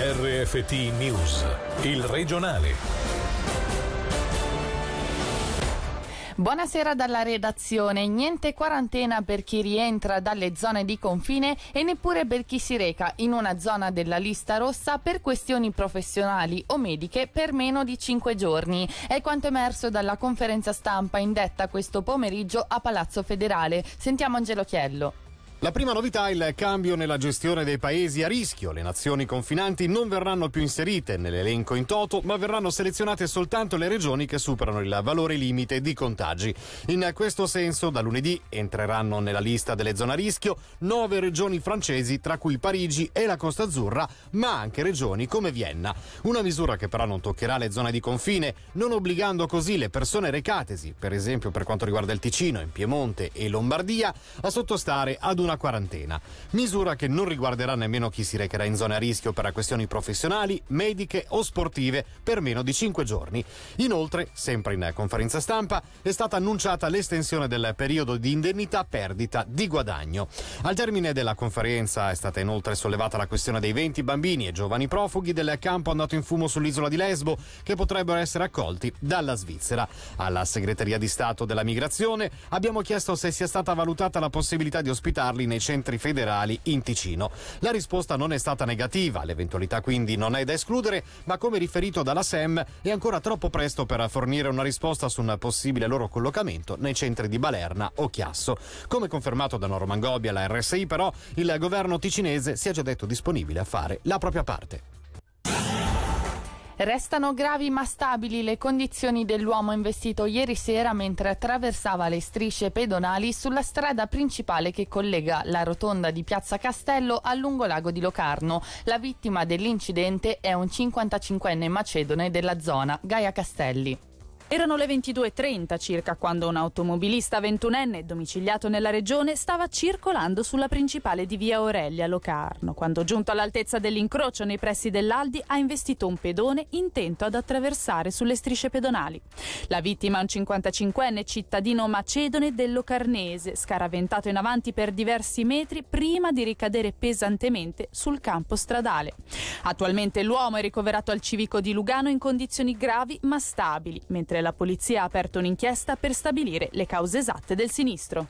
RFT News, il regionale. Buonasera dalla redazione. Niente quarantena per chi rientra dalle zone di confine e neppure per chi si reca in una zona della lista rossa per questioni professionali o mediche per meno di 5 giorni. È quanto emerso dalla conferenza stampa indetta questo pomeriggio a Palazzo Federale. Sentiamo Angelo Chiello. La prima novità è il cambio nella gestione dei paesi a rischio. Le nazioni confinanti non verranno più inserite nell'elenco in toto, ma verranno selezionate soltanto le regioni che superano il valore limite di contagi. In questo senso, da lunedì entreranno nella lista delle zone a rischio nove regioni francesi, tra cui Parigi e la Costa Azzurra, ma anche regioni come Vienna. Una misura che però non toccherà le zone di confine, non obbligando così le persone recatesi, per esempio per quanto riguarda il Ticino, in Piemonte e Lombardia, a sottostare ad un una quarantena, misura che non riguarderà nemmeno chi si recherà in zone a rischio per questioni professionali, mediche o sportive per meno di 5 giorni. Inoltre, sempre in conferenza stampa, è stata annunciata l'estensione del periodo di indennità perdita di guadagno. Al termine della conferenza è stata inoltre sollevata la questione dei 20 bambini e giovani profughi del campo andato in fumo sull'isola di Lesbo che potrebbero essere accolti dalla Svizzera. Alla segreteria di Stato della Migrazione abbiamo chiesto se sia stata valutata la possibilità di ospitarli farli nei centri federali in Ticino. La risposta non è stata negativa, l'eventualità quindi non è da escludere, ma come riferito dalla SEM è ancora troppo presto per fornire una risposta su un possibile loro collocamento nei centri di Balerna o Chiasso. Come confermato da Norman Gobbia alla RSI però, il governo ticinese si è già detto disponibile a fare la propria parte. Restano gravi ma stabili le condizioni dell'uomo investito ieri sera mentre attraversava le strisce pedonali sulla strada principale che collega la rotonda di Piazza Castello al lungolago di Locarno. La vittima dell'incidente è un 55enne macedone della zona, Gaia Castelli. Erano le 22.30 circa quando un automobilista ventunenne domiciliato nella regione stava circolando sulla principale di via Aurelia Locarno, quando giunto all'altezza dell'incrocio nei pressi dell'Aldi ha investito un pedone intento ad attraversare sulle strisce pedonali. La vittima è un 55enne cittadino macedone del Locarnese, scaraventato in avanti per diversi metri prima di ricadere pesantemente sul campo stradale. Attualmente l'uomo è ricoverato al civico di Lugano in condizioni gravi ma stabili, mentre la polizia ha aperto un'inchiesta per stabilire le cause esatte del sinistro.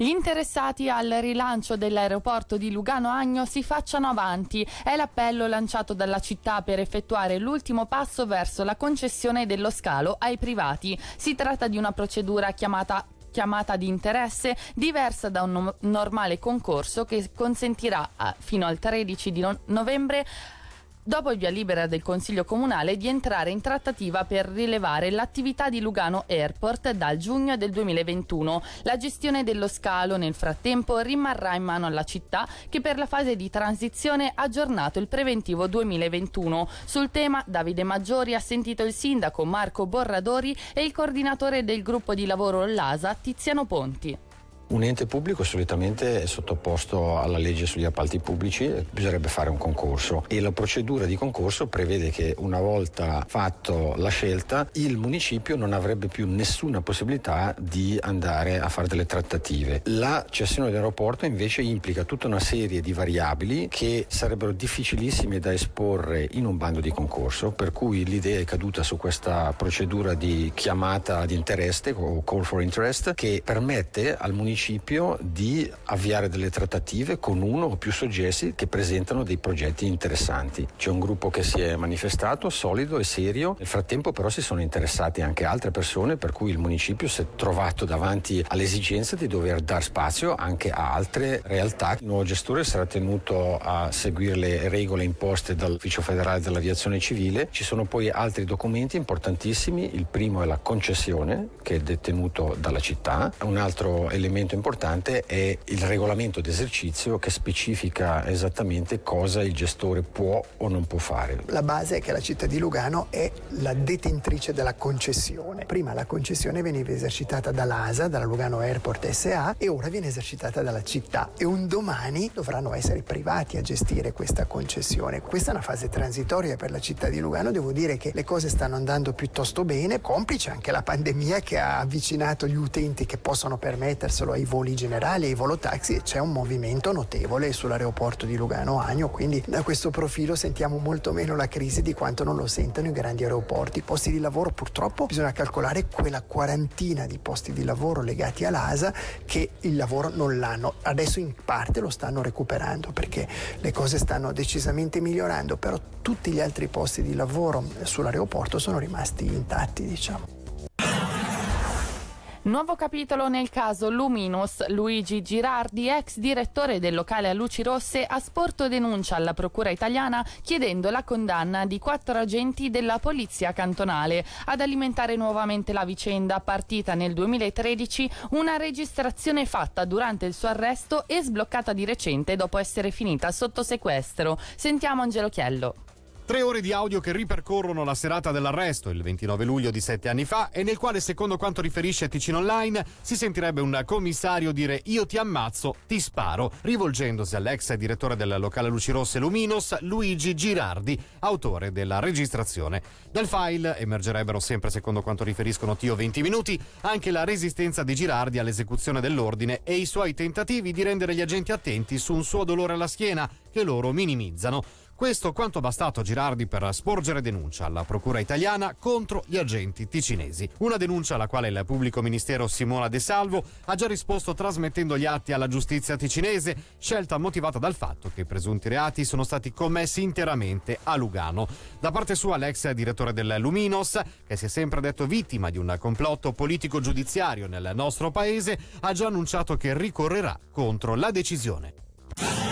Gli interessati al rilancio dell'aeroporto di Lugano Agno si facciano avanti. È l'appello lanciato dalla città per effettuare l'ultimo passo verso la concessione dello scalo ai privati. Si tratta di una procedura chiamata chiamata di interesse diversa da un no- normale concorso che consentirà a, fino al 13 di no- novembre dopo il via libera del Consiglio Comunale di entrare in trattativa per rilevare l'attività di Lugano Airport dal giugno del 2021. La gestione dello scalo nel frattempo rimarrà in mano alla città che per la fase di transizione ha aggiornato il preventivo 2021. Sul tema Davide Maggiori ha sentito il sindaco Marco Borradori e il coordinatore del gruppo di lavoro LASA Tiziano Ponti. Un ente pubblico solitamente è sottoposto alla legge sugli appalti pubblici, bisognerebbe fare un concorso e la procedura di concorso prevede che una volta fatto la scelta il municipio non avrebbe più nessuna possibilità di andare a fare delle trattative. La cessione dell'aeroporto invece implica tutta una serie di variabili che sarebbero difficilissime da esporre in un bando di concorso, per cui l'idea è caduta su questa procedura di chiamata di interesse o call for interest che permette al municipio municipio di avviare delle trattative con uno o più soggetti che presentano dei progetti interessanti. C'è un gruppo che si è manifestato solido e serio, nel frattempo però si sono interessati anche altre persone per cui il municipio si è trovato davanti all'esigenza di dover dar spazio anche a altre realtà. Il nuovo gestore sarà tenuto a seguire le regole imposte dall'Ufficio federale dell'aviazione civile. Ci sono poi altri documenti importantissimi, il primo è la concessione che è detenuto dalla città, un altro elemento elemento importante è il regolamento d'esercizio che specifica esattamente cosa il gestore può o non può fare. La base è che la città di Lugano è la detentrice della concessione. Prima la concessione veniva esercitata dall'ASA, dalla Lugano Airport SA e ora viene esercitata dalla città e un domani dovranno essere privati a gestire questa concessione. Questa è una fase transitoria per la città di Lugano, devo dire che le cose stanno andando piuttosto bene, complice anche la pandemia che ha avvicinato gli utenti che possono permetterselo ai ai voli generali, ai volotaxi c'è un movimento notevole sull'aeroporto di Lugano Agno, quindi da questo profilo sentiamo molto meno la crisi di quanto non lo sentano i grandi aeroporti. Posti di lavoro purtroppo bisogna calcolare quella quarantina di posti di lavoro legati all'ASA che il lavoro non l'hanno. Adesso in parte lo stanno recuperando perché le cose stanno decisamente migliorando, però tutti gli altri posti di lavoro sull'aeroporto sono rimasti intatti, diciamo. Nuovo capitolo nel caso Luminus. Luigi Girardi, ex direttore del locale a luci rosse, ha sporto denuncia alla Procura italiana chiedendo la condanna di quattro agenti della Polizia cantonale. Ad alimentare nuovamente la vicenda, partita nel 2013, una registrazione fatta durante il suo arresto e sbloccata di recente dopo essere finita sotto sequestro. Sentiamo Angelo Chiello. Tre ore di audio che ripercorrono la serata dell'arresto, il 29 luglio di sette anni fa, e nel quale, secondo quanto riferisce Ticino Online, si sentirebbe un commissario dire io ti ammazzo, ti sparo, rivolgendosi all'ex direttore del locale Luci Rosse Luminos, Luigi Girardi, autore della registrazione. Dal file emergerebbero sempre, secondo quanto riferiscono Tio 20 minuti, anche la resistenza di Girardi all'esecuzione dell'ordine e i suoi tentativi di rendere gli agenti attenti su un suo dolore alla schiena che loro minimizzano. Questo quanto bastato a Girardi per sporgere denuncia alla Procura italiana contro gli agenti ticinesi. Una denuncia alla quale il pubblico ministero Simona De Salvo ha già risposto trasmettendo gli atti alla giustizia ticinese, scelta motivata dal fatto che i presunti reati sono stati commessi interamente a Lugano. Da parte sua l'ex direttore del Luminos, che si è sempre detto vittima di un complotto politico-giudiziario nel nostro paese, ha già annunciato che ricorrerà contro la decisione.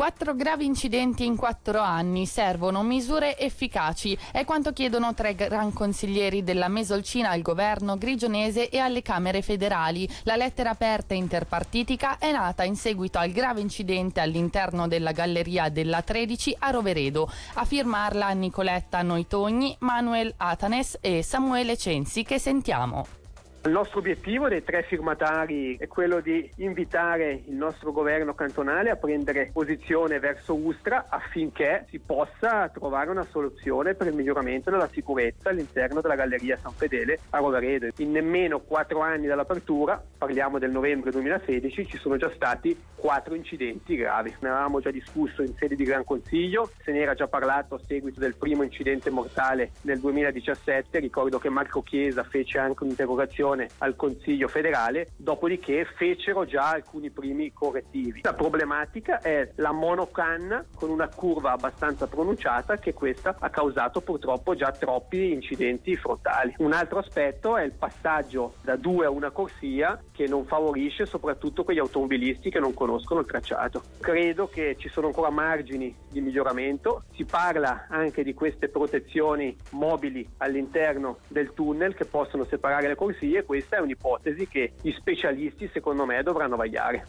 Quattro gravi incidenti in quattro anni, servono misure efficaci, è quanto chiedono tre gran consiglieri della Mesolcina al governo grigionese e alle Camere federali. La lettera aperta interpartitica è nata in seguito al grave incidente all'interno della galleria della 13 a Roveredo. A firmarla Nicoletta Noitogni, Manuel Atanes e Samuele Censi che sentiamo. Il nostro obiettivo dei tre firmatari è quello di invitare il nostro governo cantonale a prendere posizione verso Ustra affinché si possa trovare una soluzione per il miglioramento della sicurezza all'interno della Galleria San Fedele a Roveredo. In nemmeno quattro anni dall'apertura, parliamo del novembre 2016, ci sono già stati quattro incidenti gravi. Ne avevamo già discusso in sede di Gran Consiglio, se ne era già parlato a seguito del primo incidente mortale nel 2017, ricordo che Marco Chiesa fece anche un'interrogazione al Consiglio federale, dopodiché fecero già alcuni primi correttivi. La problematica è la monocanna con una curva abbastanza pronunciata che questa ha causato purtroppo già troppi incidenti frontali. Un altro aspetto è il passaggio da due a una corsia che non favorisce soprattutto quegli automobilisti che non conoscono il tracciato. Credo che ci sono ancora margini di miglioramento, si parla anche di queste protezioni mobili all'interno del tunnel che possono separare le corsie questa è un'ipotesi che gli specialisti secondo me dovranno vagliare.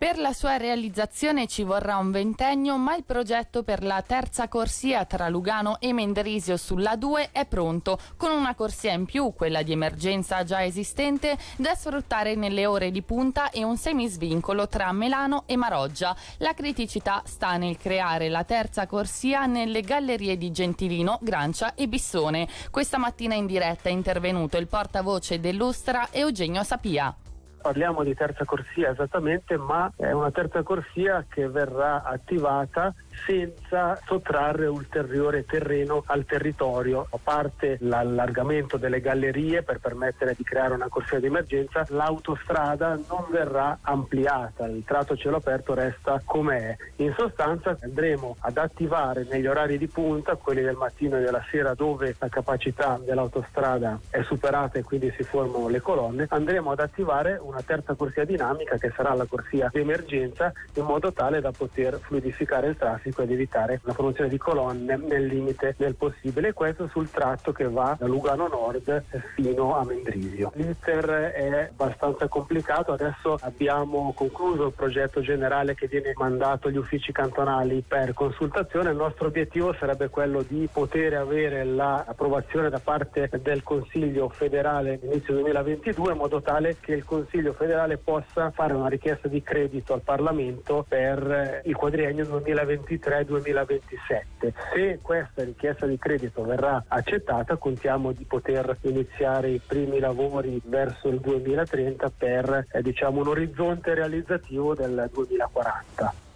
Per la sua realizzazione ci vorrà un ventennio, ma il progetto per la terza corsia tra Lugano e Mendrisio sulla 2 è pronto, con una corsia in più, quella di emergenza già esistente, da sfruttare nelle ore di punta e un semisvincolo tra Melano e Maroggia. La criticità sta nel creare la terza corsia nelle gallerie di Gentilino, Grancia e Bissone. Questa mattina in diretta è intervenuto il portavoce dell'Ustra Eugenio Sapia parliamo di terza corsia esattamente, ma è una terza corsia che verrà attivata senza sottrarre ulteriore terreno al territorio, a parte l'allargamento delle gallerie per permettere di creare una corsia di emergenza, l'autostrada non verrà ampliata, il tratto cielo aperto resta com'è. In sostanza andremo ad attivare negli orari di punta, quelli del mattino e della sera dove la capacità dell'autostrada è superata e quindi si formano le colonne, andremo ad attivare una terza corsia dinamica che sarà la corsia di emergenza in modo tale da poter fluidificare il traffico traffico ed evitare la formazione di colonne nel limite del possibile. Questo sul tratto che va da Lugano Nord fino a Mendrisio. L'iter è abbastanza complicato, adesso abbiamo concluso il progetto generale che viene mandato agli uffici cantonali per consultazione. Il nostro obiettivo sarebbe quello di poter avere l'approvazione da parte del Consiglio federale inizio 2022 in modo tale che il Consiglio federale possa fare una richiesta di credito al Parlamento per il quadriennio 2022 2023-2027. Se questa richiesta di credito verrà accettata contiamo di poter iniziare i primi lavori verso il 2030 per eh, diciamo, un orizzonte realizzativo del 2040.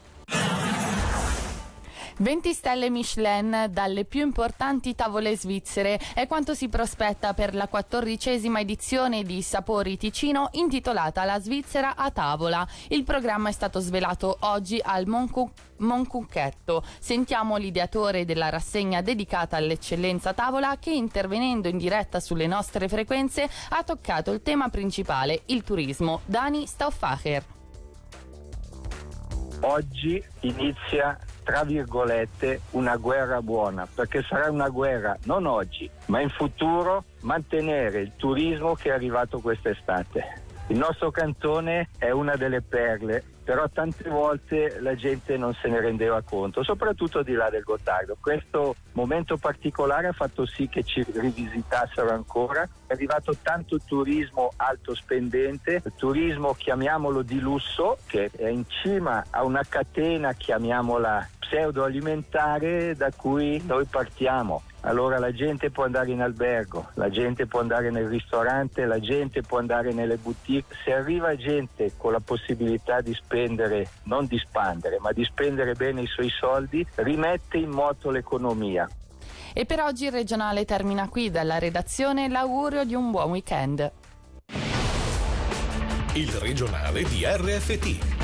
20 stelle Michelin dalle più importanti tavole svizzere è quanto si prospetta per la quattordicesima edizione di Sapori Ticino intitolata La Svizzera a tavola. Il programma è stato svelato oggi al Moncu- Moncucchetto. Sentiamo l'ideatore della rassegna dedicata all'eccellenza tavola che intervenendo in diretta sulle nostre frequenze ha toccato il tema principale, il turismo. Dani Stauffacher. Oggi inizia tra virgolette, una guerra buona, perché sarà una guerra non oggi, ma in futuro mantenere il turismo che è arrivato quest'estate. Il nostro cantone è una delle perle però tante volte la gente non se ne rendeva conto, soprattutto di là del Gottardo. Questo momento particolare ha fatto sì che ci rivisitassero ancora. È arrivato tanto turismo alto spendente, turismo chiamiamolo di lusso, che è in cima a una catena, chiamiamola pseudoalimentare, da cui noi partiamo allora la gente può andare in albergo, la gente può andare nel ristorante, la gente può andare nelle boutique. Se arriva gente con la possibilità di spendere, non di spandere, ma di spendere bene i suoi soldi, rimette in moto l'economia. E per oggi il regionale termina qui dalla redazione l'augurio di un buon weekend. Il regionale di RFT,